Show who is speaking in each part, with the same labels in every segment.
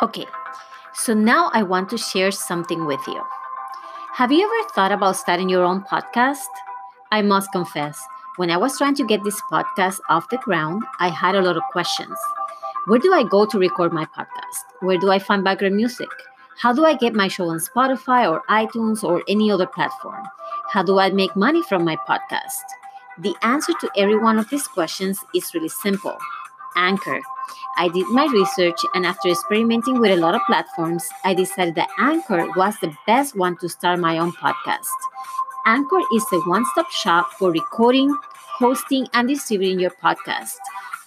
Speaker 1: Okay, so now I want to share something with you. Have you ever thought about starting your own podcast? I must confess, when I was trying to get this podcast off the ground, I had a lot of questions. Where do I go to record my podcast? Where do I find background music? How do I get my show on Spotify or iTunes or any other platform? How do I make money from my podcast? The answer to every one of these questions is really simple Anchor. I did my research, and after experimenting with a lot of platforms, I decided that Anchor was the best one to start my own podcast. Anchor is a one stop shop for recording, hosting, and distributing your podcast.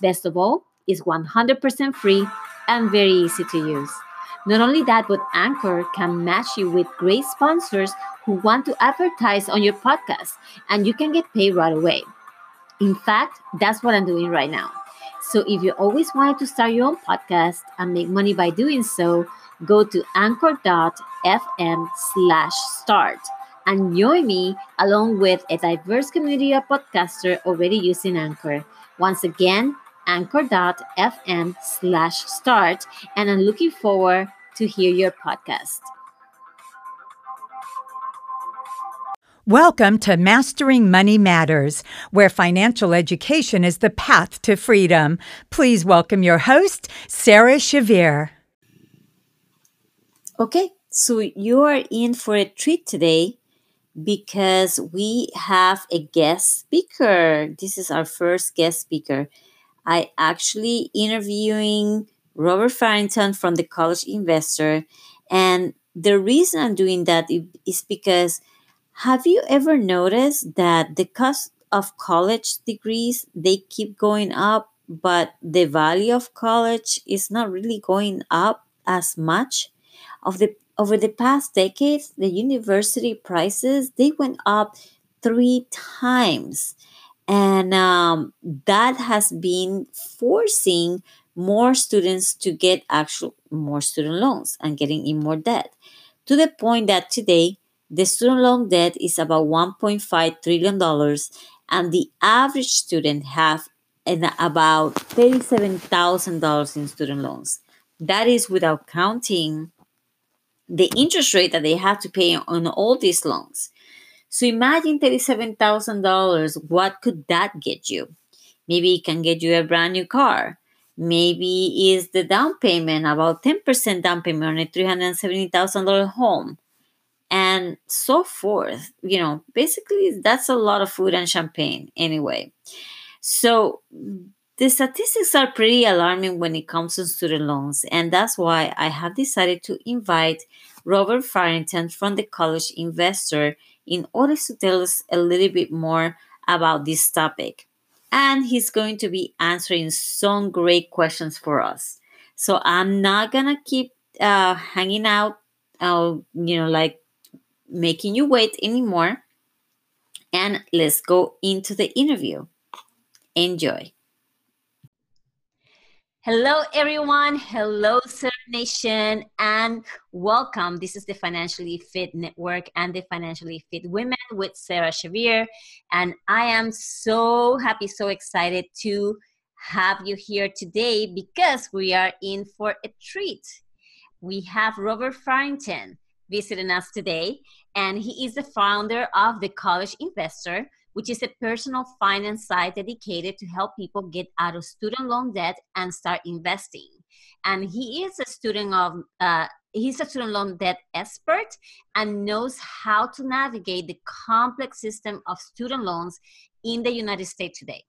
Speaker 1: Best of all, it's 100% free and very easy to use. Not only that, but Anchor can match you with great sponsors who want to advertise on your podcast, and you can get paid right away. In fact, that's what I'm doing right now. So if you always wanted to start your own podcast and make money by doing so, go to anchor.fm slash start and join me along with a diverse community of podcasters already using Anchor. Once again, anchor.fm slash start and I'm looking forward to hear your podcast.
Speaker 2: Welcome to Mastering Money Matters, where financial education is the path to freedom. Please welcome your host, Sarah Shavir.
Speaker 1: Okay, so you are in for a treat today because we have a guest speaker. This is our first guest speaker. I actually interviewing Robert Farrington from the College Investor, and the reason I'm doing that is because have you ever noticed that the cost of college degrees they keep going up, but the value of college is not really going up as much? Of the over the past decades, the university prices they went up three times, and um, that has been forcing more students to get actual more student loans and getting in more debt to the point that today the student loan debt is about 1.5 trillion dollars and the average student have an about $37,000 in student loans. That is without counting the interest rate that they have to pay on all these loans. So imagine $37,000. What could that get you? Maybe it can get you a brand new car. Maybe is the down payment about 10% down payment on a $370,000 home and so forth. You know, basically, that's a lot of food and champagne anyway. So, the statistics are pretty alarming when it comes to student loans, and that's why I have decided to invite Robert Farrington from the College Investor in order to tell us a little bit more about this topic. And he's going to be answering some great questions for us. So I'm not gonna keep uh, hanging out, uh, you know, like making you wait anymore. And let's go into the interview. Enjoy. Hello, everyone. Hello, Sir Nation, and welcome. This is the Financially Fit Network and the Financially Fit Women with Sarah Shavir. And I am so happy, so excited to have you here today because we are in for a treat. We have Robert Farrington visiting us today, and he is the founder of the College Investor, which is a personal finance site dedicated to help people get out of student loan debt and start investing. And he is a student of uh, he's a student loan debt expert and knows how to navigate the complex system of student loans in the United States today.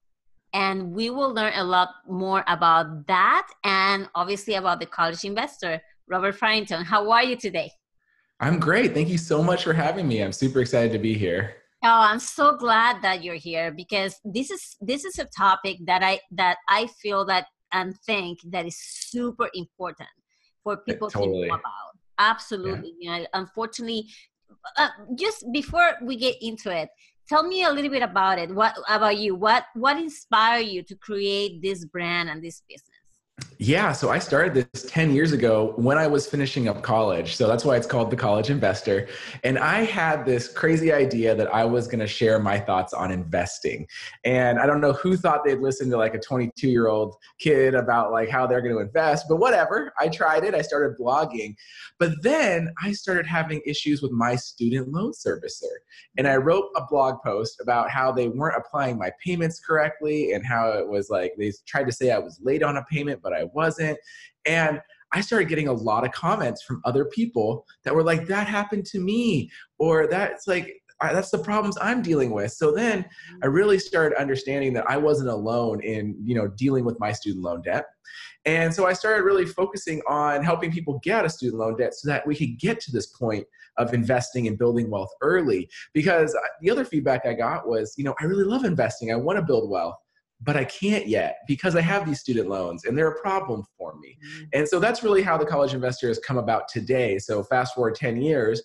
Speaker 1: And we will learn a lot more about that and obviously about the college investor, Robert Farrington. How are you today?
Speaker 3: I'm great. Thank you so much for having me. I'm super excited to be here.
Speaker 1: Oh, I'm so glad that you're here because this is this is a topic that I that I feel that and think that is super important for people totally. to know about. Absolutely. Yeah. You know, unfortunately, uh, just before we get into it, tell me a little bit about it. What about you? What what inspired you to create this brand and this business?
Speaker 3: Yeah, so I started this 10 years ago when I was finishing up college. So that's why it's called The College Investor. And I had this crazy idea that I was going to share my thoughts on investing. And I don't know who thought they'd listen to like a 22 year old kid about like how they're going to invest, but whatever. I tried it. I started blogging. But then I started having issues with my student loan servicer. And I wrote a blog post about how they weren't applying my payments correctly and how it was like they tried to say I was late on a payment, but I wasn't. And I started getting a lot of comments from other people that were like, that happened to me, or that's like, that's the problems I'm dealing with. So then I mm-hmm. really started understanding that I wasn't alone in, you know, dealing with my student loan debt. And so I started really focusing on helping people get out of student loan debt so that we could get to this point of investing and building wealth early. Because uh, the other feedback I got was, you know, I really love investing. I want to build wealth but I can't yet because I have these student loans and they're a problem for me. Mm-hmm. And so that's really how the college investor has come about today. So fast forward 10 years,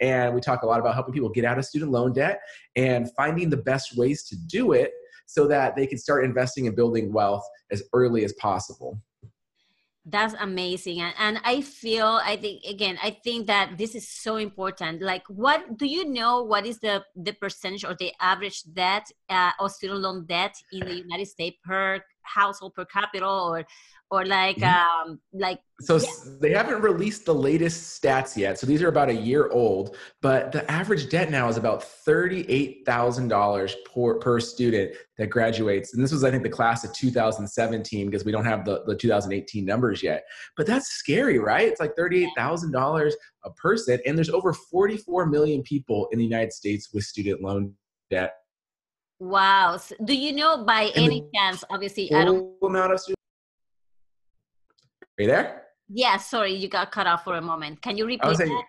Speaker 3: and we talk a lot about helping people get out of student loan debt and finding the best ways to do it so that they can start investing and building wealth as early as possible
Speaker 1: that's amazing and, and i feel i think again i think that this is so important like what do you know what is the the percentage or the average debt uh, or student loan debt in the united states per household per capita or or like mm-hmm. um like
Speaker 3: so yeah. they haven't released the latest stats yet so these are about a year old but the average debt now is about $38000 per, per student that graduates and this was i think the class of 2017 because we don't have the, the 2018 numbers yet but that's scary right it's like $38000 a person and there's over 44 million people in the united states with student loan debt
Speaker 1: Wow. So do you know by and any chance, obviously, I don't. Amount of
Speaker 3: are you there?
Speaker 1: Yeah, sorry, you got cut off for a moment. Can you repeat saying, that?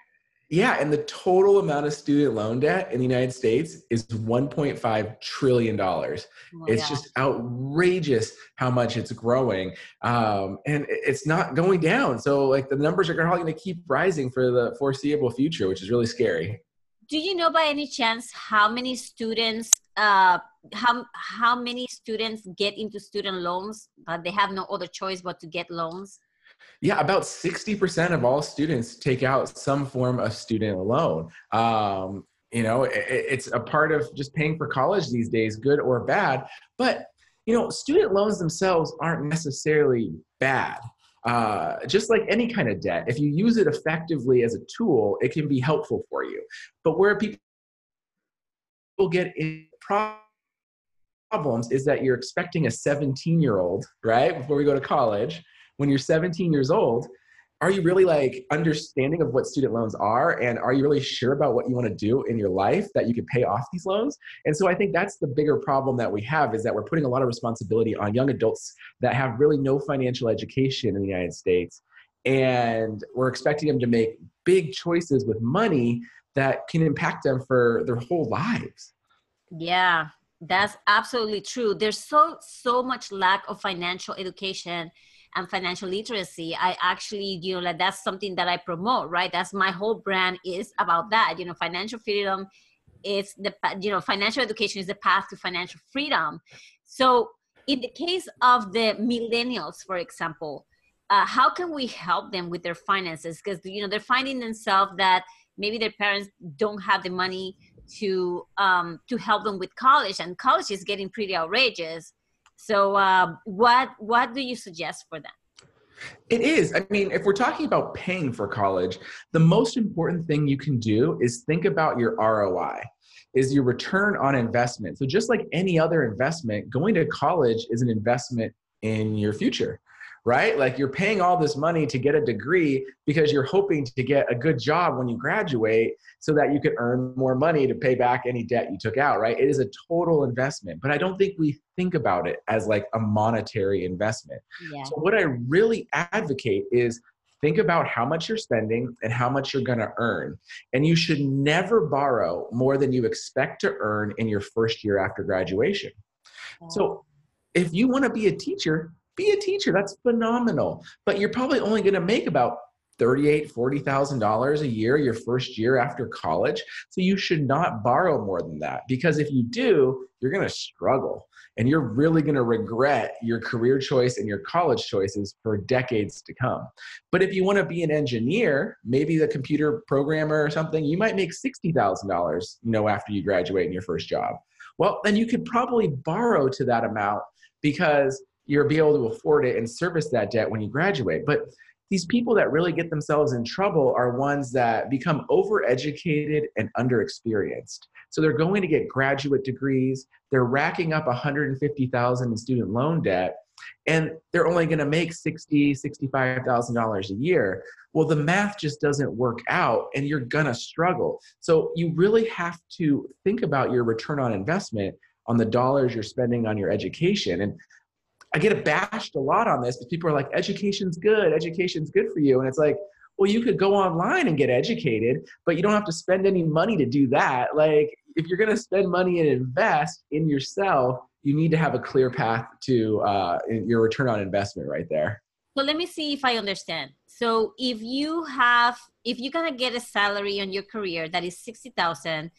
Speaker 3: Yeah, and the total amount of student loan debt in the United States is 1.5 trillion dollars. Oh, it's just outrageous how much it's growing, um, and it's not going down. So, like the numbers are probably going to keep rising for the foreseeable future, which is really scary.
Speaker 1: Do you know by any chance how many students, uh, how how many students get into student loans, but they have no other choice but to get loans?
Speaker 3: Yeah, about 60% of all students take out some form of student loan. Um, you know, it, it's a part of just paying for college these days, good or bad. But, you know, student loans themselves aren't necessarily bad. Uh, just like any kind of debt, if you use it effectively as a tool, it can be helpful for you. But where people get in problems is that you're expecting a 17 year old, right, before we go to college, when you're 17 years old are you really like understanding of what student loans are? And are you really sure about what you want to do in your life that you can pay off these loans? And so i think that's the bigger problem that we have is that we're putting a lot of responsibility on young adults that have really no financial education in the united states. And we're expecting them to make big choices with money that can impact them for their whole lives.
Speaker 1: Yeah that's absolutely true. There's so so much lack of financial education and financial literacy. I actually you know like that's something that i promote right? That's my whole brand is about that. You know financial freedom is the you know financial education is the path to financial freedom. So in the case of the millennials for example uh, how can we help them with their finances? Because you know they're finding themselves that maybe their parents don't have the money to um, to help them with college and college is getting pretty outrageous so, uh, what what do you suggest for them?
Speaker 3: It is. I mean, if we're talking about paying for college, the most important thing you can do is think about your ROI, is your return on investment. So, just like any other investment, going to college is an investment in your future right? Like you're paying all this money to get a degree because you're hoping to get a good job when you graduate so that you can earn more money to pay back any debt you took out, right? It is a total investment, but I don't think we think about it as like a monetary investment. Yeah. So what I really advocate is think about how much you're spending and how much you're going to earn. And you should never borrow more than you expect to earn in your first year after graduation. So if you want to be a teacher, be a teacher. That's phenomenal. But you're probably only going to make about thirty-eight, forty thousand dollars a year your first year after college. So you should not borrow more than that because if you do, you're going to struggle and you're really going to regret your career choice and your college choices for decades to come. But if you want to be an engineer, maybe the computer programmer or something, you might make $60,000, you know, after you graduate in your first job. Well, then you could probably borrow to that amount because you'll be able to afford it and service that debt when you graduate. But these people that really get themselves in trouble are ones that become overeducated and underexperienced. So they're going to get graduate degrees, they're racking up 150,000 in student loan debt, and they're only going to make 60, 65,000 a year. Well, the math just doesn't work out and you're going to struggle. So you really have to think about your return on investment on the dollars you're spending on your education. And I get bashed a lot on this, but people are like, education's good, education's good for you. And it's like, well, you could go online and get educated, but you don't have to spend any money to do that. Like, if you're going to spend money and invest in yourself, you need to have a clear path to uh, your return on investment right there.
Speaker 1: So let me see if I understand. So if you have, if you're gonna get a salary on your career that is sixty thousand,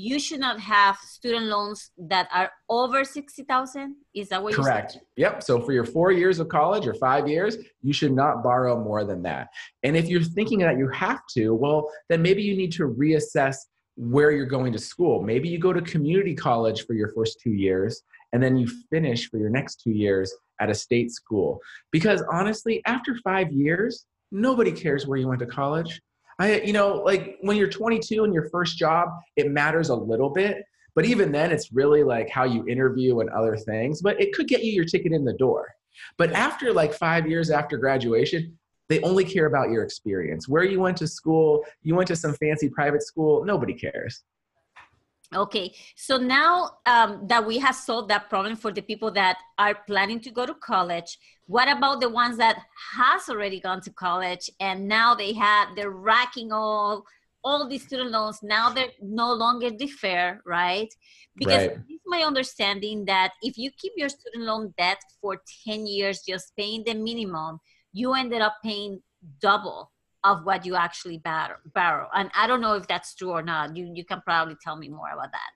Speaker 1: you should not have student loans that are over 60,000. Is that what
Speaker 3: Correct. Yep. So for your four years of college or five years, you should not borrow more than that. And if you're thinking that you have to, well, then maybe you need to reassess where you're going to school. Maybe you go to community college for your first two years and then you finish for your next two years at a state school. Because honestly, after five years, nobody cares where you went to college. I, you know, like when you're 22 and your first job, it matters a little bit. But even then, it's really like how you interview and other things. But it could get you your ticket in the door. But after like five years after graduation, they only care about your experience. Where you went to school, you went to some fancy private school, nobody cares.
Speaker 1: Okay, so now um, that we have solved that problem for the people that are planning to go to college, what about the ones that has already gone to college and now they have they're racking all all these student loans? Now they're no longer defer, right? Because right. it's my understanding that if you keep your student loan debt for ten years, just paying the minimum, you ended up paying double of what you actually borrow. And I don't know if that's true or not. You you can probably tell me more about that.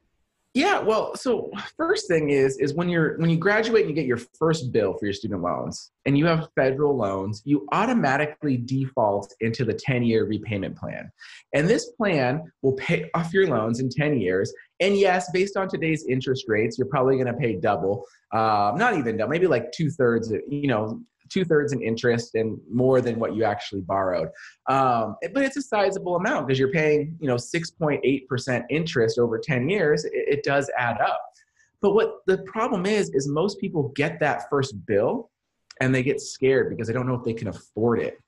Speaker 3: Yeah, well, so first thing is is when you're when you graduate and you get your first bill for your student loans and you have federal loans, you automatically default into the 10-year repayment plan. And this plan will pay off your loans in 10 years. And yes, based on today's interest rates, you're probably going to pay double, uh, not even double, maybe like two thirds. You know, two thirds in interest and more than what you actually borrowed. Um, but it's a sizable amount because you're paying, you know, 6.8% interest over 10 years. It, it does add up. But what the problem is, is most people get that first bill and they get scared because they don't know if they can afford it.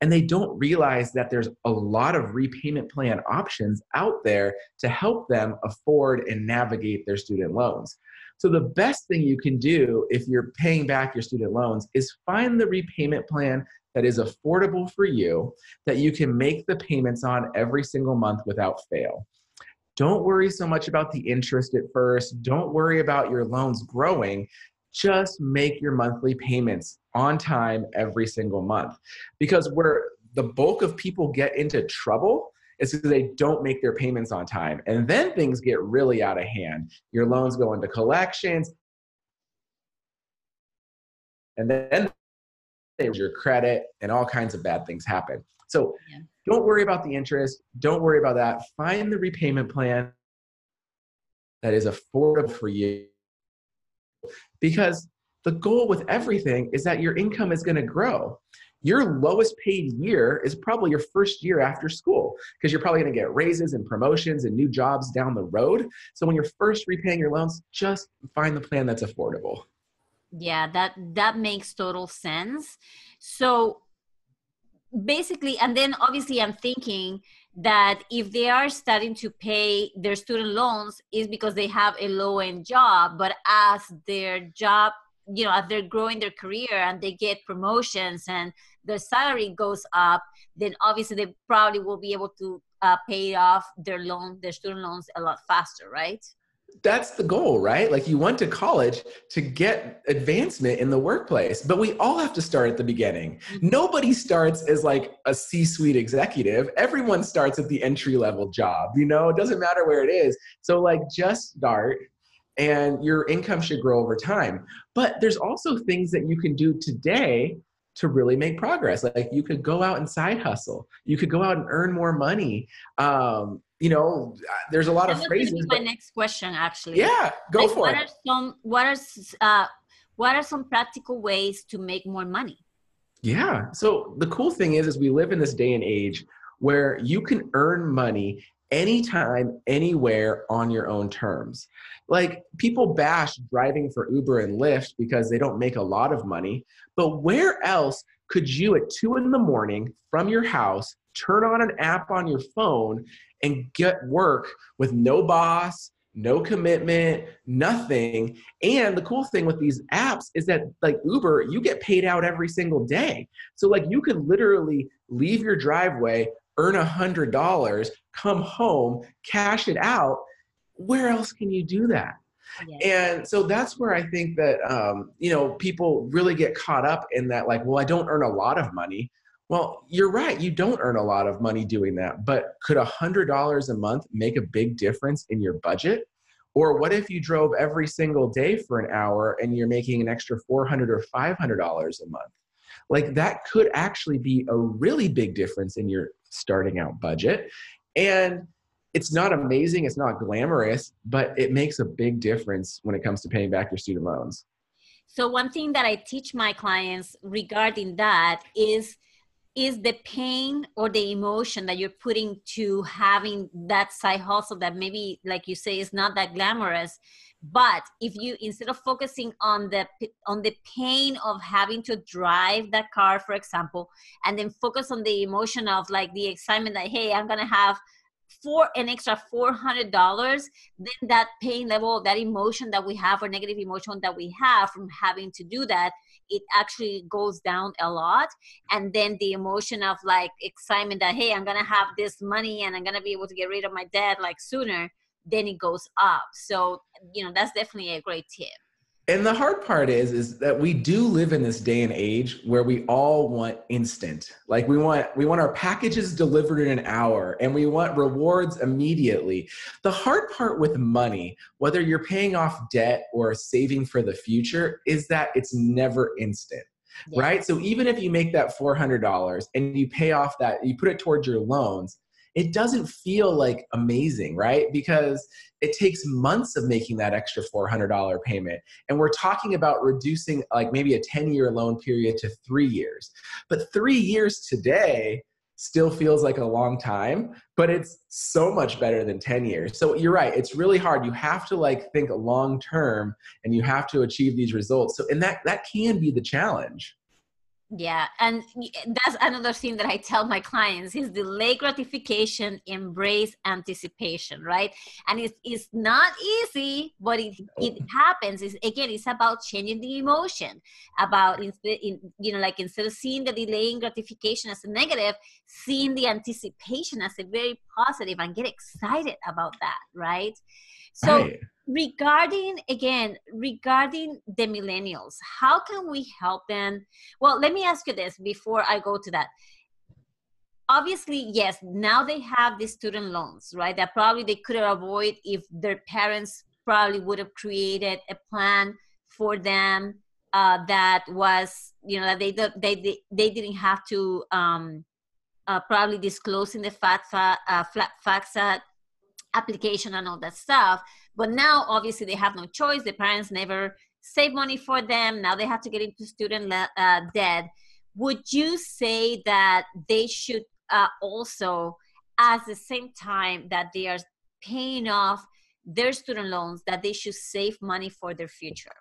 Speaker 3: And they don't realize that there's a lot of repayment plan options out there to help them afford and navigate their student loans. So the best thing you can do if you're paying back your student loans is find the repayment plan that is affordable for you that you can make the payments on every single month without fail. Don't worry so much about the interest at first. Don't worry about your loans growing. Just make your monthly payments on time every single month. Because where the bulk of people get into trouble is because they don't make their payments on time. And then things get really out of hand. Your loans go into collections. And then there's your credit and all kinds of bad things happen. So yeah. don't worry about the interest. Don't worry about that. Find the repayment plan that is affordable for you. Because the goal with everything is that your income is going to grow your lowest paid year is probably your first year after school because you're probably going to get raises and promotions and new jobs down the road. So when you're first repaying your loans, just find the plan that's affordable.
Speaker 1: Yeah, that that makes total sense. So basically and then obviously I'm thinking that if they are starting to pay their student loans is because they have a low end job but as their job you know as they're growing their career and they get promotions and their salary goes up then obviously they probably will be able to uh, pay off their loan their student loans a lot faster right
Speaker 3: that's the goal, right? Like you went to college to get advancement in the workplace, but we all have to start at the beginning. Mm-hmm. Nobody starts as like a C suite executive. Everyone starts at the entry level job, you know, it doesn't matter where it is. So, like, just start and your income should grow over time. But there's also things that you can do today to really make progress. Like you could go out and side hustle. You could go out and earn more money. Um, you know, there's a lot that of phrases.
Speaker 1: my next question, actually.
Speaker 3: Yeah, go like, for
Speaker 1: what
Speaker 3: it.
Speaker 1: Are some, what are uh, what are some practical ways to make more money?
Speaker 3: Yeah. So the cool thing is, is we live in this day and age where you can earn money anytime, anywhere on your own terms. Like people bash driving for Uber and Lyft because they don't make a lot of money. But where else could you at two in the morning from your house turn on an app on your phone and get work with no boss, no commitment, nothing. And the cool thing with these apps is that, like Uber, you get paid out every single day. So, like, you could literally leave your driveway, earn a hundred dollars, come home, cash it out. Where else can you do that? And so that's where I think that um, you know people really get caught up in that, like, well, I don't earn a lot of money. Well, you're right. You don't earn a lot of money doing that, but could a hundred dollars a month make a big difference in your budget? Or what if you drove every single day for an hour and you're making an extra 400 or 500 dollars a month? Like that could actually be a really big difference in your starting out budget. And it's not amazing, it's not glamorous, but it makes a big difference when it comes to paying back your student loans.
Speaker 1: So one thing that I teach my clients regarding that is is the pain or the emotion that you're putting to having that side hustle that maybe like you say is not that glamorous but if you instead of focusing on the on the pain of having to drive that car for example and then focus on the emotion of like the excitement that hey i'm gonna have for an extra $400 then that pain level that emotion that we have or negative emotion that we have from having to do that it actually goes down a lot. And then the emotion of like excitement that hey i'm gonna have this money and i'm gonna be able to get rid of my debt like sooner then it goes up. So you know that's definitely a great tip.
Speaker 3: And the hard part is is that we do live in this day and age where we all want instant. Like we want we want our packages delivered in an hour and we want rewards immediately. The hard part with money whether you're paying off debt or saving for the future is that it's never instant yeah. right? So even if you make that $400 and you pay off that you put it towards your loans it doesn't feel like amazing, right? Because it takes months of making that extra $400 payment. And we're talking about reducing like maybe a 10 year loan period to three years. But three years today, still feels like a long time but it's so much better than 10 years so you're right it's really hard you have to like think long term and you have to achieve these results so and that that can be the challenge
Speaker 1: yeah and that's another thing that i tell my clients is delay gratification embrace anticipation right? And it's, it's not easy but it, it happens. It's, again it's about changing the emotion about instead in, you know like instead of seeing the delaying gratification as a negative seeing the anticipation as a very positive and get excited about that right? So right regarding again regarding the millennials how can we help them? Well let me ask you this before i go to that. Obviously yes now they have the student loans right? That probably they could avoid if their parents probably would have created a plan for them uh, that was you know that they they they, didn't have to um, uh, probably disclosing the FAFSA, uh, FAFSA application and all that stuff. But now, obviously, they have no choice. The parents never save money for them. Now they have to get into student uh, debt. Would you say that they should uh, also, at the same time that they are paying off their student loans, that they should save money for their future?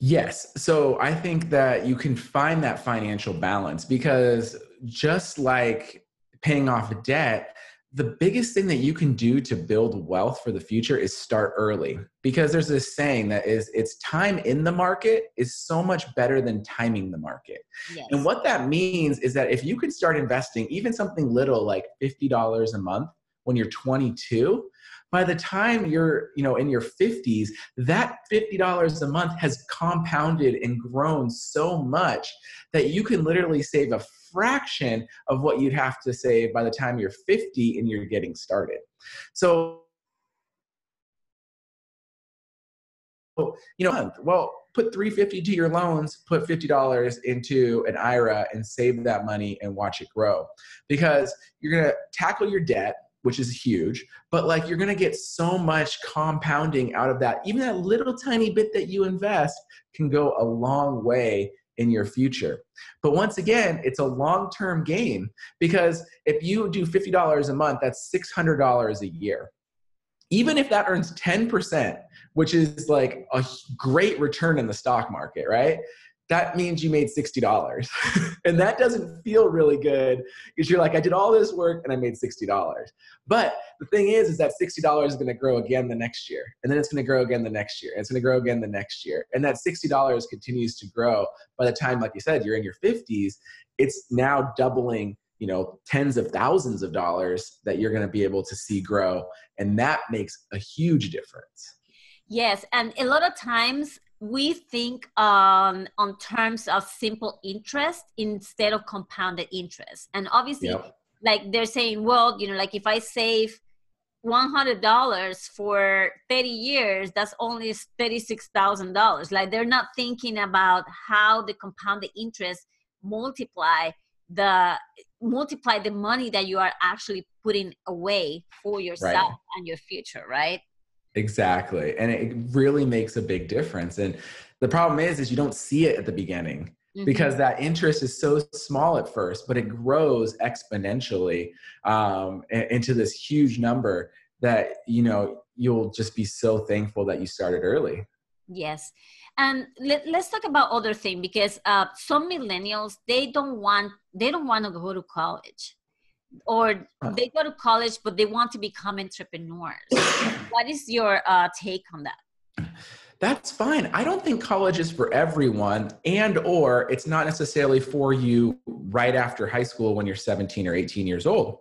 Speaker 3: Yes. So I think that you can find that financial balance because just like paying off debt, the biggest thing that you can do to build wealth for the future is start early. Because there's this saying that is it's time in the market is so much better than timing the market. Yes. and what that means is that if you can start investing even something little like $50 a month when you're 22 by the time you're you know in your 50s that $50 a month has compounded and grown so much that you can literally save a fraction of what you'd have to save by the time you're 50 and you're getting started. So you know well put 350 to your loans put $50 into an ira and save that money and watch it grow. Because you're going to tackle your debt which is huge but like you're to get so much compounding out of that. Even that little tiny bit that you invest can go a long way in your future. But once again it's a long-term game because if you do $50 a month that's $600 a year. Even if that earns 10% which is like a great return in the stock market right that means you made $60. and that doesn't feel really good because you're like, I did all this work and I made $60. But the thing is, is that $60 is going to grow again the next year. And then it's going to grow again the next year. And it's going to grow again the next year. And that $60 continues to grow. By the time, like you said, you're in your 50s, it's now doubling you know tens of thousands of dollars that you're going to be able to see grow and that makes a huge difference
Speaker 1: yes and a lot of times we think on on terms of simple interest instead of compounded interest and obviously yep. like they're saying well you know like if i save $100 for 30 years that's only $36000 like they're not thinking about how the compounded interest multiply the multiply the money that you are actually putting away for yourself right. and your future right
Speaker 3: Exactly. And it really makes a big difference. And the problem is is you don't see it at the beginning mm-hmm. because that interest is so small at first, but it grows exponentially um, into this huge number that you know you'll just be so thankful that you started early.
Speaker 1: Yes. And let, us talk about other thing because uh, some millennials they don't want they don't want to go to college or they go to college but they want to become entrepreneurs what is your uh, take on that
Speaker 3: that's fine i don't think college is for everyone and or it's not necessarily for you right after high school when you're 17 or 18 years old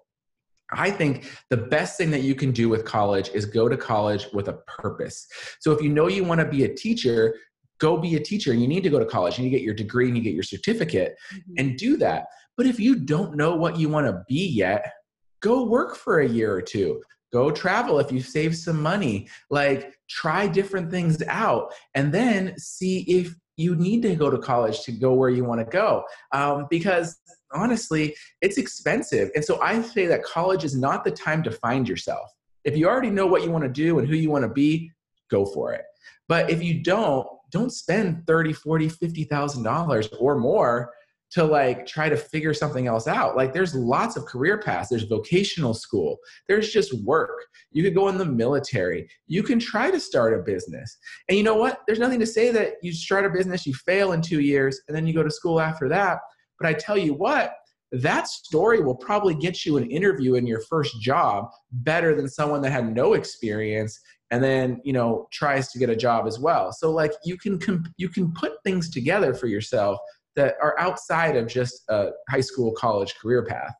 Speaker 3: I think the best thing that you can do with college is go to college with a purpose. So if you know you want to be a teacher, go be a teacher and you need to go to college and you get your degree and you get your certificate mm-hmm. and do that. But if you don't know what you want to be yet, go work for a year or two. Go travel if you save some money. Like try different things out and then see if you need to go to college to go where you want to go. Um, because honestly, it's expensive. And so I say that college is not the time to find yourself. If you already know what you want to do and who you want to be, go for it. But if you don't, don't spend 30, 40, 50,000 dollars or more to like try to figure something else out. Like there's lots of career paths. There's vocational school. There's just work. You could go in the military. You can try to start a business. And you know what? There's nothing to say that you start a business, you fail in 2 years and then you go to school after that. But I tell you what, that story will probably get you an interview in your first job better than someone that had no experience and then you know tries to get a job as well so like you can comp- you can put things together for yourself that are outside of just a high school college career path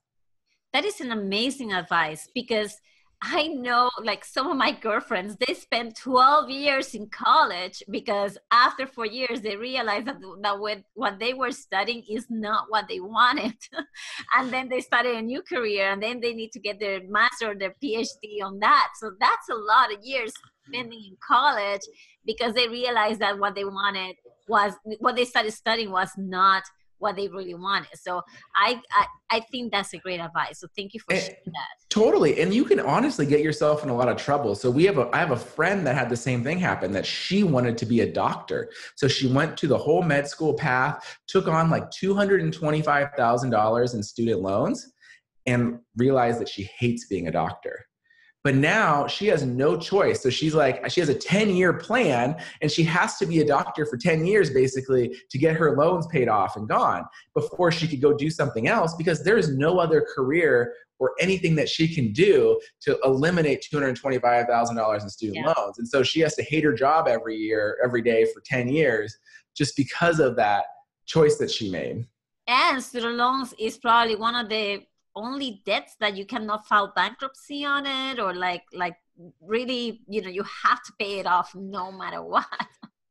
Speaker 1: that is an amazing advice because I know like some of my girlfriends, they spent 12 years in college because after four years, they realized that, that what, what they were studying is not what they wanted. and then they started a new career and then they need to get their master or their PhD on that. So that's a lot of years spending in college because they realized that what they wanted was what they started studying was not what they really wanted. So I, I, I think that's a great advice. So thank you for and, sharing that.
Speaker 3: Totally, and you can honestly get yourself in a lot of trouble. So we have a I have a friend that had the same thing happen that she wanted to be a doctor. So she went to the whole med school path, took on like two hundred and twenty five thousand dollars in student loans, and realized that she hates being a doctor. But now she has no choice. So she's like, she has a 10 year plan and she has to be a doctor for 10 years basically to get her loans paid off and gone before she could go do something else because there is no other career or anything that she can do to eliminate $225,000 in student yeah. loans. And so she has to hate her job every year, every day for 10 years just because of that choice that she made.
Speaker 1: And student loans is probably one of the only debts that you cannot file bankruptcy on it or like like really you know you have to pay it off no matter what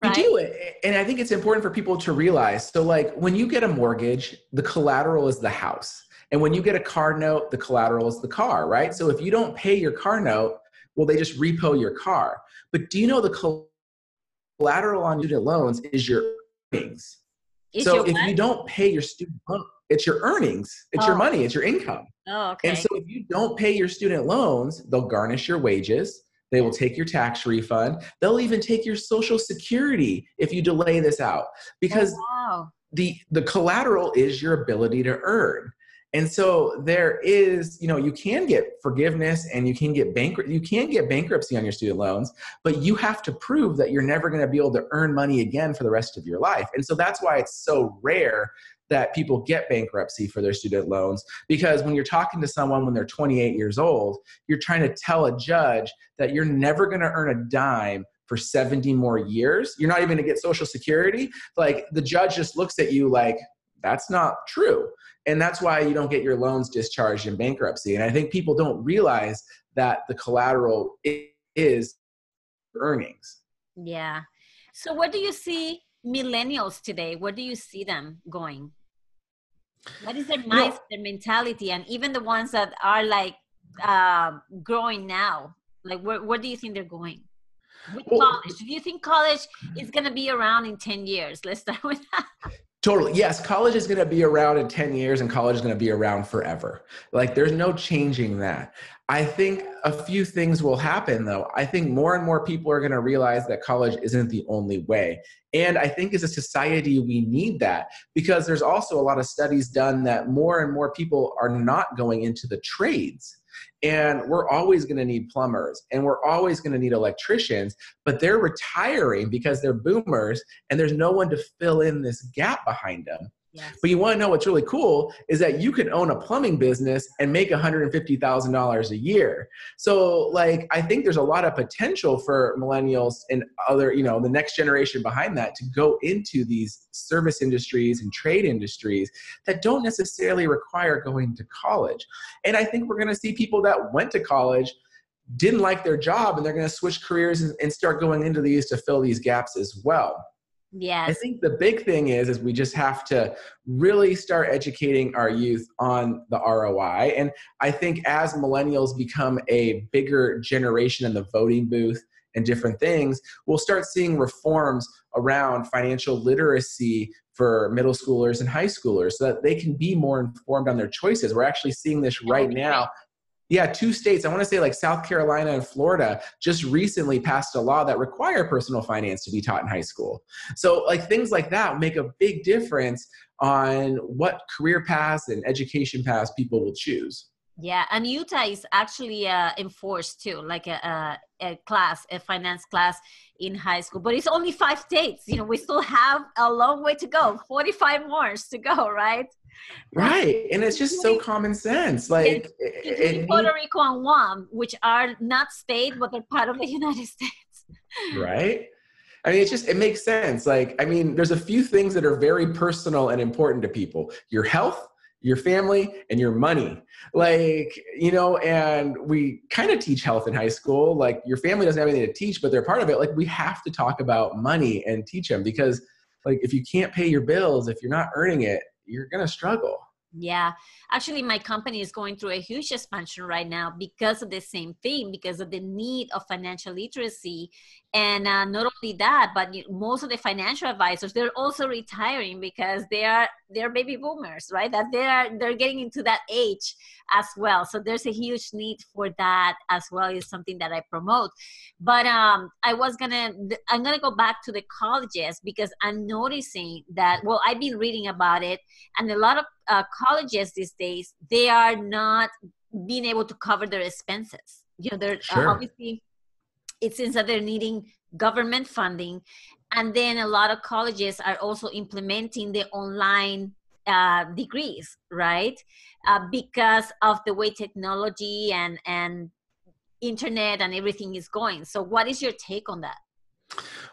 Speaker 3: right? you do and i think it's important for people to realize so like when you get a mortgage the collateral is the house and when you get a car note the collateral is the car right? So if you don't pay your car note well they just repo your car. But do you know the collateral on student loans is your earnings? Is so if you don't pay your student loan it's your earnings, it's oh. your money, it's your income.
Speaker 1: Oh, okay.
Speaker 3: And so if you don't pay your student loans, they'll garnish your wages. They will take your tax refund. They'll even take your social security if you delay this out because oh, wow. the the collateral is your ability to earn. And so there is, you know, you can get forgiveness and you can get bankrupt you can get bankruptcy on your student loans, but you have to prove that you're never going to be able to earn money again for the rest of your life. And so that's why it's so rare that people get bankruptcy for their student loans because when you're talking to someone when they're 28 years old, you're trying to tell a judge that you're never going to earn a dime for 70 more years. You're not even going to get Social Security. Like the judge just looks at you like, that's not true. And that's why you don't get your loans discharged in bankruptcy. And I think people don't realize that the collateral is earnings.
Speaker 1: Yeah. So, what do you see millennials today? Where do you see them going? What is their mindset, their mentality, and even the ones that are like uh, growing now? Like, where, where do you think they're going? With well, college, do you think college is going to be around in 10 years? Let's start with that.
Speaker 3: Totally. Yes, college is going to be around in 10 years and college is going to be around forever. Like there's no changing that. I think a few things will happen though. I think more and more people are going to realize that college isn't the only way. And I think as a society, we need that because there's also a lot of studies done that more and more people are not going into the trades and we're always going to need plumbers and we're always going to need electricians, but they're retiring because they're boomers and there's no one to fill in this gap behind them. Yes. But you want to know what's really cool is that you can own a plumbing business and make $150,000 a year. So, like, I think there's a lot of potential for millennials and other, you know, the next generation behind that to go into these service industries and trade industries that don't necessarily require going to college. And I think we're going to see people that went to college didn't like their job and they're going to switch careers and, and start going into these to fill these gaps as well.
Speaker 1: Yes.
Speaker 3: I think the big thing is is we just have to really start educating our youth on the ROI. And I think as millennials become a bigger generation in the voting booth and different things, we'll start seeing reforms around financial literacy for middle schoolers and high schoolers so that they can be more informed on their choices. We're actually seeing this right now yeah, two states, I want to say like South Carolina and Florida, just recently passed a law that require personal finance to be taught in high school. So, like things like that make a big difference on what career paths and education paths people will choose.
Speaker 1: Yeah, and Utah is actually uh, enforced too, like a, a, a, class, a finance class in high school. But it's only five states. You know, we still have a long way to go, 45 more to go, right?
Speaker 3: Right. And it's just so common sense. Like
Speaker 1: Puerto Rico and Guam, which are not state, but they're part of the United States.
Speaker 3: Right. I mean, it's just, it makes sense. Like, I mean, there's a few things that are very personal and important to people your health, your family and your money like you know and we kind of teach health in high school like your family doesn't have anything to teach but they're part of it like we have to talk about money and teach them because like if you can't pay your bills if you're not earning it you're going to struggle
Speaker 1: yeah, actually, my company is going through a huge expansion right now because of the same thing, because of the need of financial literacy. And uh, not only that, but most of the financial advisors they're also retiring because they are they're baby boomers, right? That they are they're getting into that age as well. So there's a huge need for that as well. Is something that I promote. But um, I was gonna I'm gonna go back to the colleges because I'm noticing that well I've been reading about it and a lot of uh, colleges these days they are not being able to cover their expenses you know they're uh, sure. uh, obviously it seems that they're needing government funding. And then a lot of colleges are also implementing the online uh, degrees right? Uh, because of the way technology and and internet and everything is going. So what is your take on that?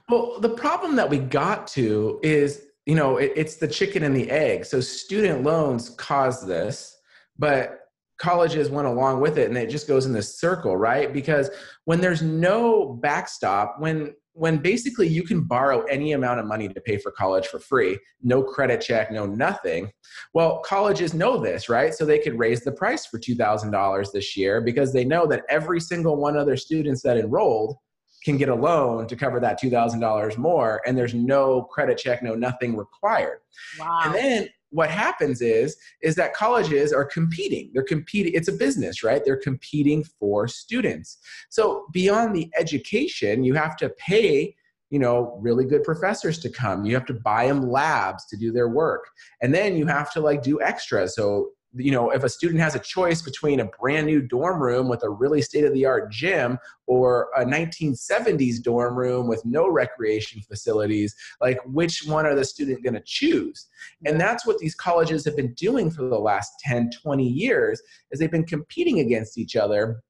Speaker 3: Well the problem that we got to is you know, it, it's the chicken and the egg. So student loans cause this, but colleges went along with it and it just goes in this circle right? Because when there's no backstop when when basically you can borrow any amount of money to pay for college for free no credit check no nothing well colleges know this right? So they could raise the price for $2000 this year because they know that every single one of their students that enrolled can get a loan to cover that $2000 more and there's no credit check no nothing required. Wow. and then what happens is is that colleges are competing. They're competing it's a business right? They're competing for students. So beyond the education you have to pay you know really good professors to come. You have to buy them labs to do their work. And then you have to like do extra so you know if a student has a choice between a brand new dorm room with a really state of the art gym or a 1970s dorm room with no recreation facilities like which one are the student going to choose? And that's what these colleges have been doing for the last 10 20 years is they've been competing against each other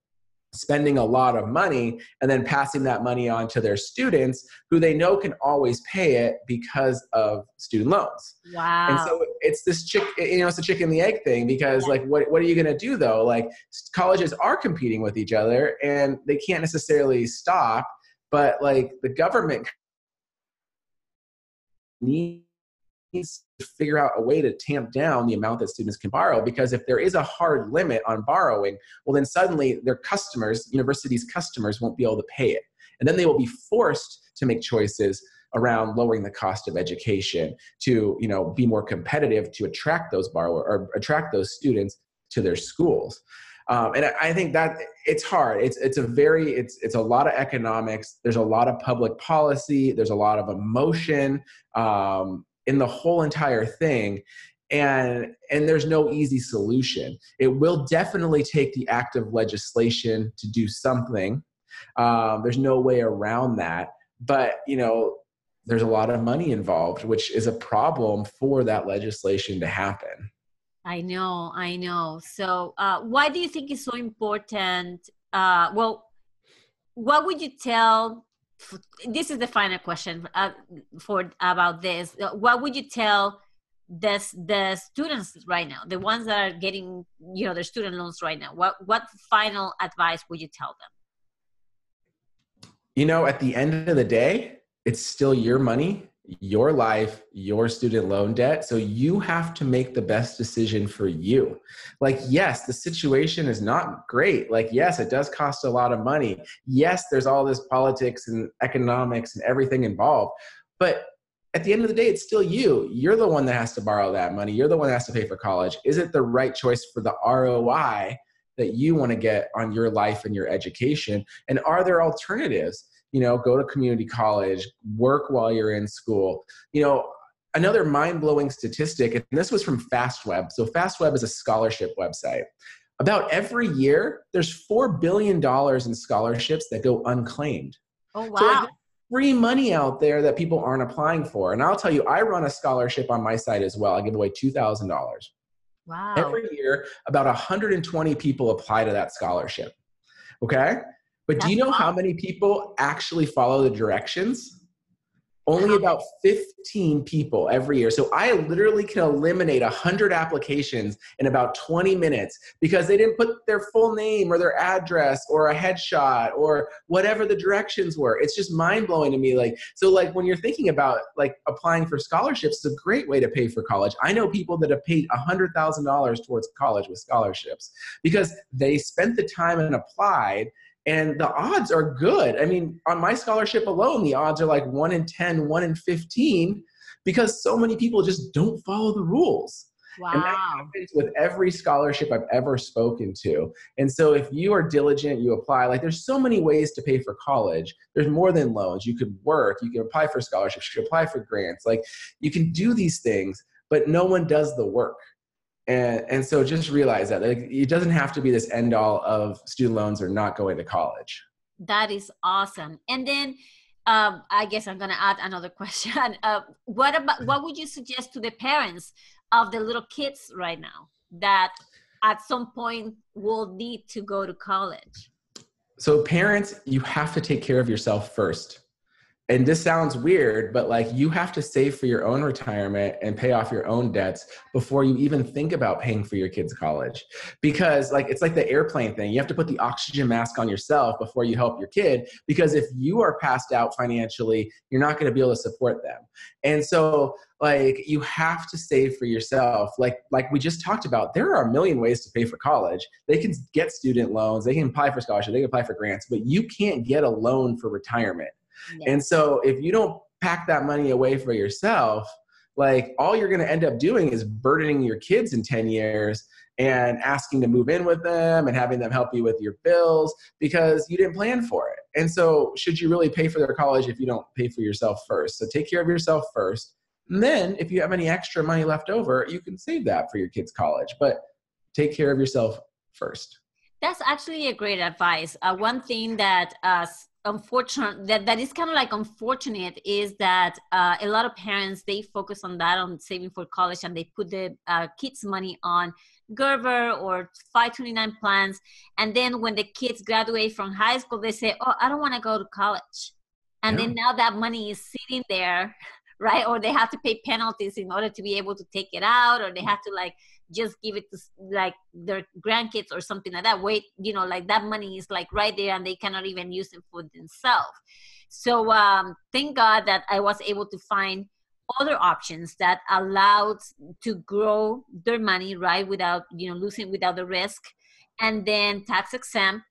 Speaker 3: spending a lot of money and then passing that money on to their students who they know can always pay it because of student loans.
Speaker 1: Wow.
Speaker 3: And so it's this chick, you know, it's a chicken and the egg thing because yeah. like, what, what are you going to do though? Like colleges are competing with each other and they can't necessarily stop, but like the government needs needs to figure out a way to tamp down the amount that students can borrow because if there is a hard limit on borrowing, well, then suddenly their customers, universities' customers, won't be able to pay it. And then they will be forced to make choices around lowering the cost of education to you know be more competitive to attract those borrower or attract those students to their schools um, and I think that it's hard. It's it's a very it's it's a lot of economics. There's a lot of public policy. There's a lot of emotion. Um, in the whole entire thing and and there's no easy solution. It will definitely take the act of legislation to do something. Um, there's no way around that but you know there's a lot of money involved which is a problem for that legislation to happen.
Speaker 1: I know i know. So uh, why do you think it's so important uh, well what would you tell this is the final question uh, for about this. Uh, what would you tell the the students right now, the ones that are getting you know their student loans right now? What what final advice would you tell them?
Speaker 3: You know, at the end of the day, it's still your money your life, your student loan debt. So you have to make the best decision for you. Like, yes, the situation is not great. Like, yes, it does cost a lot of money. Yes, there's all this politics and economics and everything involved. But at the end of the day, it's still you. You're the one that has to borrow that money. You're the one that has to pay for college. Is it the right choice for the ROI that you want to get on your life and your education? And are there alternatives? You know go to community college work while you're in school. You know another mind-blowing statistic and this was from fastweb. So fastweb is a scholarship website. About every year there's $4 billion in scholarships that go unclaimed.
Speaker 1: Oh wow so like,
Speaker 3: free money out there that people aren't applying for. And i'll tell you i run a scholarship on my site as well. I give away $2000
Speaker 1: wow.
Speaker 3: Every year about 120 people apply to that scholarship. Okay but do you know how many people actually follow the directions? Only about 15 people every year. So I literally can eliminate 100 applications in about 20 minutes because they didn't put their full name or their address or a headshot or whatever the directions were. It's just mind blowing to me. Like, so like when you're thinking about like applying for scholarships, it's a great way to pay for college. I know people that have paid $100,000 towards college with scholarships because they spent the time and applied and the odds are good. I mean, on my scholarship alone, the odds are like 1 in 10, 1 in 15 because so many people just don't follow the rules.
Speaker 1: Wow.
Speaker 3: And that happens with every scholarship I've ever spoken to. And so if you are diligent, you apply, like there's so many ways to pay for college. There's more than loans. You could work, you can apply for scholarships, you can apply for grants. Like you can do these things, but no one does the work and and so just realize that like, it doesn't have to be this end all of student loans or not going to college.
Speaker 1: That is awesome. And then um, i guess i'm going to add another question. Uh, what about what would you suggest to the parents of the little kids right now that at some point will need to go to college?
Speaker 3: So parents you have to take care of yourself first and this sounds weird, but like you have to save for your own retirement and pay off your own debts before you even think about paying for your kids' college. Because like it's like the airplane thing. You have to put the oxygen mask on yourself before you help your kid. Because if you are passed out financially, you're not going to be able to support them. And so like you have to save for yourself like like we just talked about there are a million ways to pay for college they can get student loans they can apply for scholarship they can apply for grants but you can't get a loan for retirement and so if you don't pack that money away for yourself, like all you're going to end up doing is burdening your kids in 10 years and asking to move in with them and having them help you with your bills because you didn't plan for it. And so, should you really pay for their college if you don't pay for yourself first? So, take care of yourself first. And then, if you have any extra money left over, you can save that for your kids' college. But take care of yourself first.
Speaker 1: That's actually a great advice. Uh, one thing that uh, unfortunate that that is kind of like unfortunate is that uh, a lot of parents they focus on that on saving for college and they put the uh, kids money on gerber or 529 plans and then when the kids graduate from high school they say oh i don't want to go to college and yeah. then now that money is sitting there right? Or they have to pay penalties in order to be able to take it out or they have to like just give it to like their grandkids or something like that. Wait you know like that money is like right there and they cannot even use it for themselves. So um thank god that i was able to find other options that allowed to grow their money right without you know losing without the risk. And then tax exempt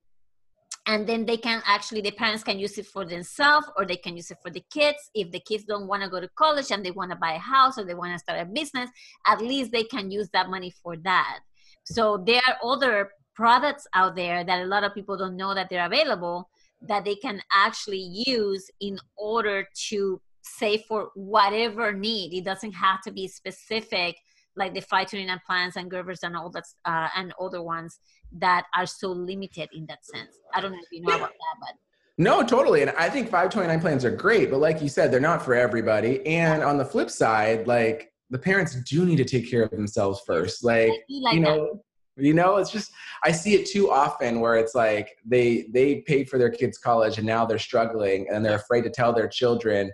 Speaker 1: and then they can actually the parents can use it for themselves or they can use it for the kids. If the kids don't want to go to college and they want to buy a house or they want to start a business at least they can use that money for that. So there are other products out there that a lot of people don't know that they're available that they can actually use in order to save for whatever need. It doesn't have to be specific like the 529 plans and Gerbers and all that uh, and other ones that are so limited in that sense. I don't know if you know about that, but
Speaker 3: no, totally. And I think 529 plans are great, but like you said, they're not for everybody. And on the flip side, like the parents do need to take care of themselves first. Like, like you know, that. you know, it's just I see it too often where it's like they they paid for their kids' college and now they're struggling and they're afraid to tell their children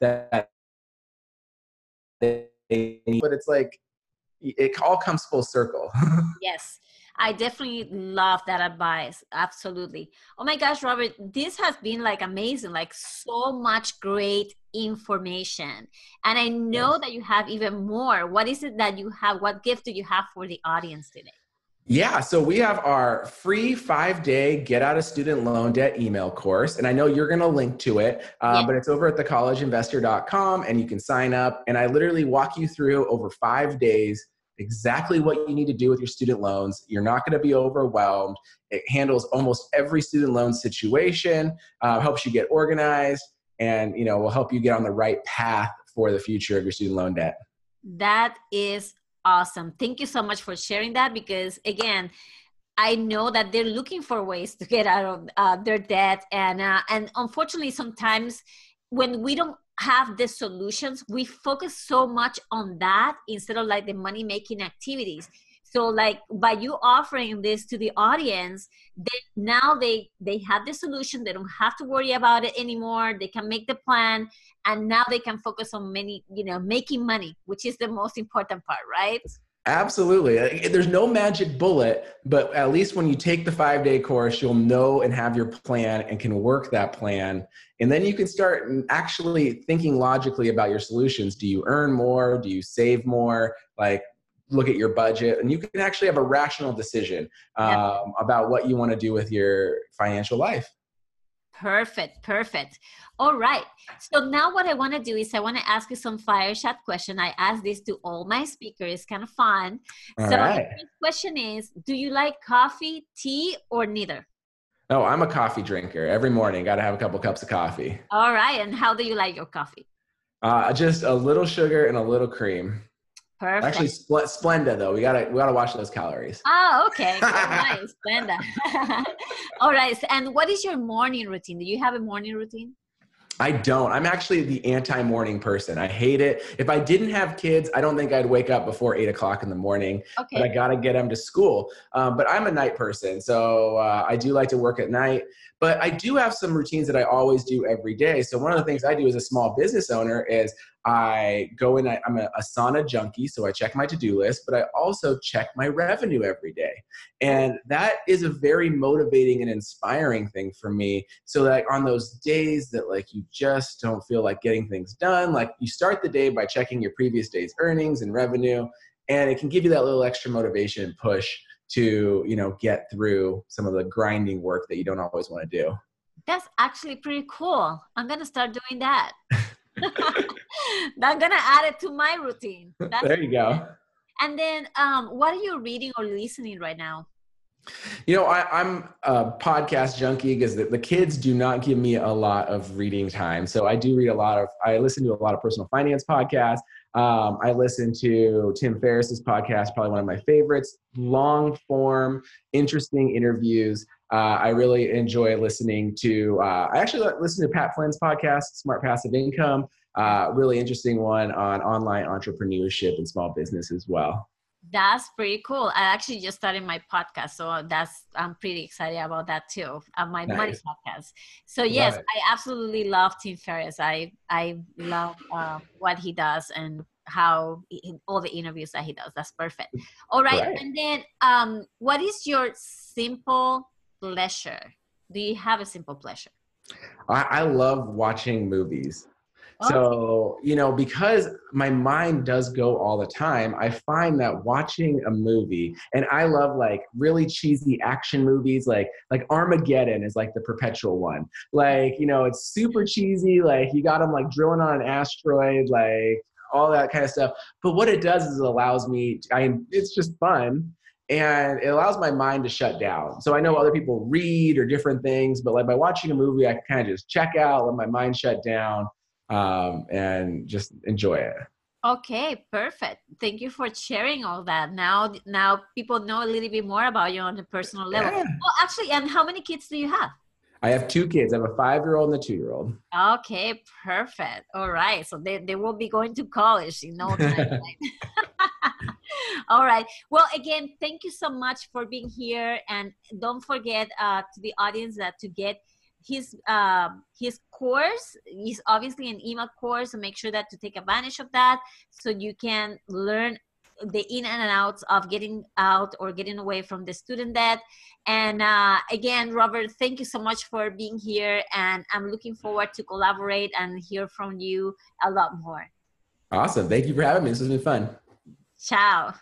Speaker 3: that they but it's like it all comes full circle.
Speaker 1: yes. I definitely love that advice. Absolutely. Oh my gosh, Robert, this has been like amazing, like so much great information. And I know yes. that you have even more. What is it that you have? What gift do you have for the audience today?
Speaker 3: Yeah, so we have our free five day get out of student loan debt email course. And I know you're going to link to it, uh, yeah. but it's over at thecollegeinvestor.com and you can sign up. And I literally walk you through over five days exactly what you need to do with your student loans. You're not going to be overwhelmed. It handles almost every student loan situation, uh, helps you get organized, and you know will help you get on the right path for the future of your student loan debt.
Speaker 1: That is awesome. Thank you so much for sharing that because, again, I know that they're looking for ways to get out of uh, their debt, and uh, and unfortunately, sometimes when we don't have the solutions, we focus so much on that instead of like the money making activities so like by you offering this to the audience they now they they have the solution they don't have to worry about it anymore they can make the plan and now they can focus on many you know making money which is the most important part right
Speaker 3: Absolutely. There's no magic bullet, but at least when you take the five day course, you'll know and have your plan and can work that plan. And then you can start actually thinking logically about your solutions. Do you earn more? Do you save more? Like, look at your budget and you can actually have a rational decision um, about what you want to do with your financial life.
Speaker 1: Perfect perfect. All right. So now what i want to do is i want to ask you some fire shot question. I ask this to all my speakers. Kind of fun. All so right. the question is do you like coffee tea or neither?
Speaker 3: Oh i'm a coffee drinker. Every morning got to have a couple cups of coffee.
Speaker 1: All right and how do you like your coffee?
Speaker 3: Uh, just a little sugar and a little cream Perfect. Actually, Spl- Splenda though. We gotta we gotta watch those calories.
Speaker 1: Oh, okay. nice, Splenda. All right. And what is your morning routine? Do you have a morning routine?
Speaker 3: I don't. I'm actually the anti morning person. I hate it. If I didn't have kids, I don't think I'd wake up before eight o'clock in the morning. Okay. But I got to get them to school. Um, but I'm a night person. So uh, I do like to work at night. But I do have some routines that I always do every day. So one of the things I do as a small business owner is I go in, I, am a Asana junkie, so I check my to do list, but I also check my revenue every day. And that is a very motivating and inspiring thing for me. So, that on those days that like you just don't feel like getting things done, like you start the day by checking your previous day's earnings and revenue, and it can give you that little extra motivation and push to you know get through some of the grinding work that you don't always want to do
Speaker 1: that's actually pretty cool i'm gonna start doing that i'm gonna add it to my routine
Speaker 3: that's there you go
Speaker 1: and then um, what are you reading or listening right now
Speaker 3: you know, I, am a podcast junkie because the, the, kids do not give me a lot of reading time. So I do read a lot of, I listen to a lot of personal finance podcasts. Um, I listen to Tim Ferriss's podcast, probably one of my favorites. Long form, interesting interviews. Uh, I really enjoy listening to. Uh, I actually listen to Pat Flynn's podcast, Smart Passive Income. Uh, really interesting one on online entrepreneurship and small business as well.
Speaker 1: That's pretty cool. I actually just started my podcast, so that's I'm pretty excited about that too. Uh, my nice. money podcast. So yes, I absolutely love Tim Ferriss. I I love uh, what he does and how he, all the interviews that he does. That's perfect. All right, right. and then um, what is your simple pleasure? Do you have a simple pleasure?
Speaker 3: I, I love watching movies. So, you know, because my mind does go all the time, I find that watching a movie, and I love like really cheesy action movies, like like Armageddon is like the perpetual one. Like, you know, it's super cheesy, like you got them like drilling on an asteroid, like all that kind of stuff. But what it does is it allows me, I it's just fun and it allows my mind to shut down. So I know other people read or different things, but like by watching a movie, I can kind of just check out, let my mind shut down, um, and just enjoy it.
Speaker 1: Okay, perfect. Thank you for sharing all that. Now, now people know a little bit more about you on a personal level. Yeah. Oh, actually, and how many kids do you have?
Speaker 3: I have two kids. I have a five-year-old and a two-year-old.
Speaker 1: Okay, perfect. All right, so they, they will be going to college in no time. All right. Well, again, thank you so much for being here, and don't forget uh, to the audience that to get his um, his course. Is obviously an email course so make sure that to take advantage of that so you can learn the in and outs of getting out or getting away from the student debt. And uh, again robert thank you so much for being here. And i'm looking forward to collaborate and hear from you a lot more.
Speaker 3: Awesome. Thank you for having me. This has been fun.
Speaker 1: Ciao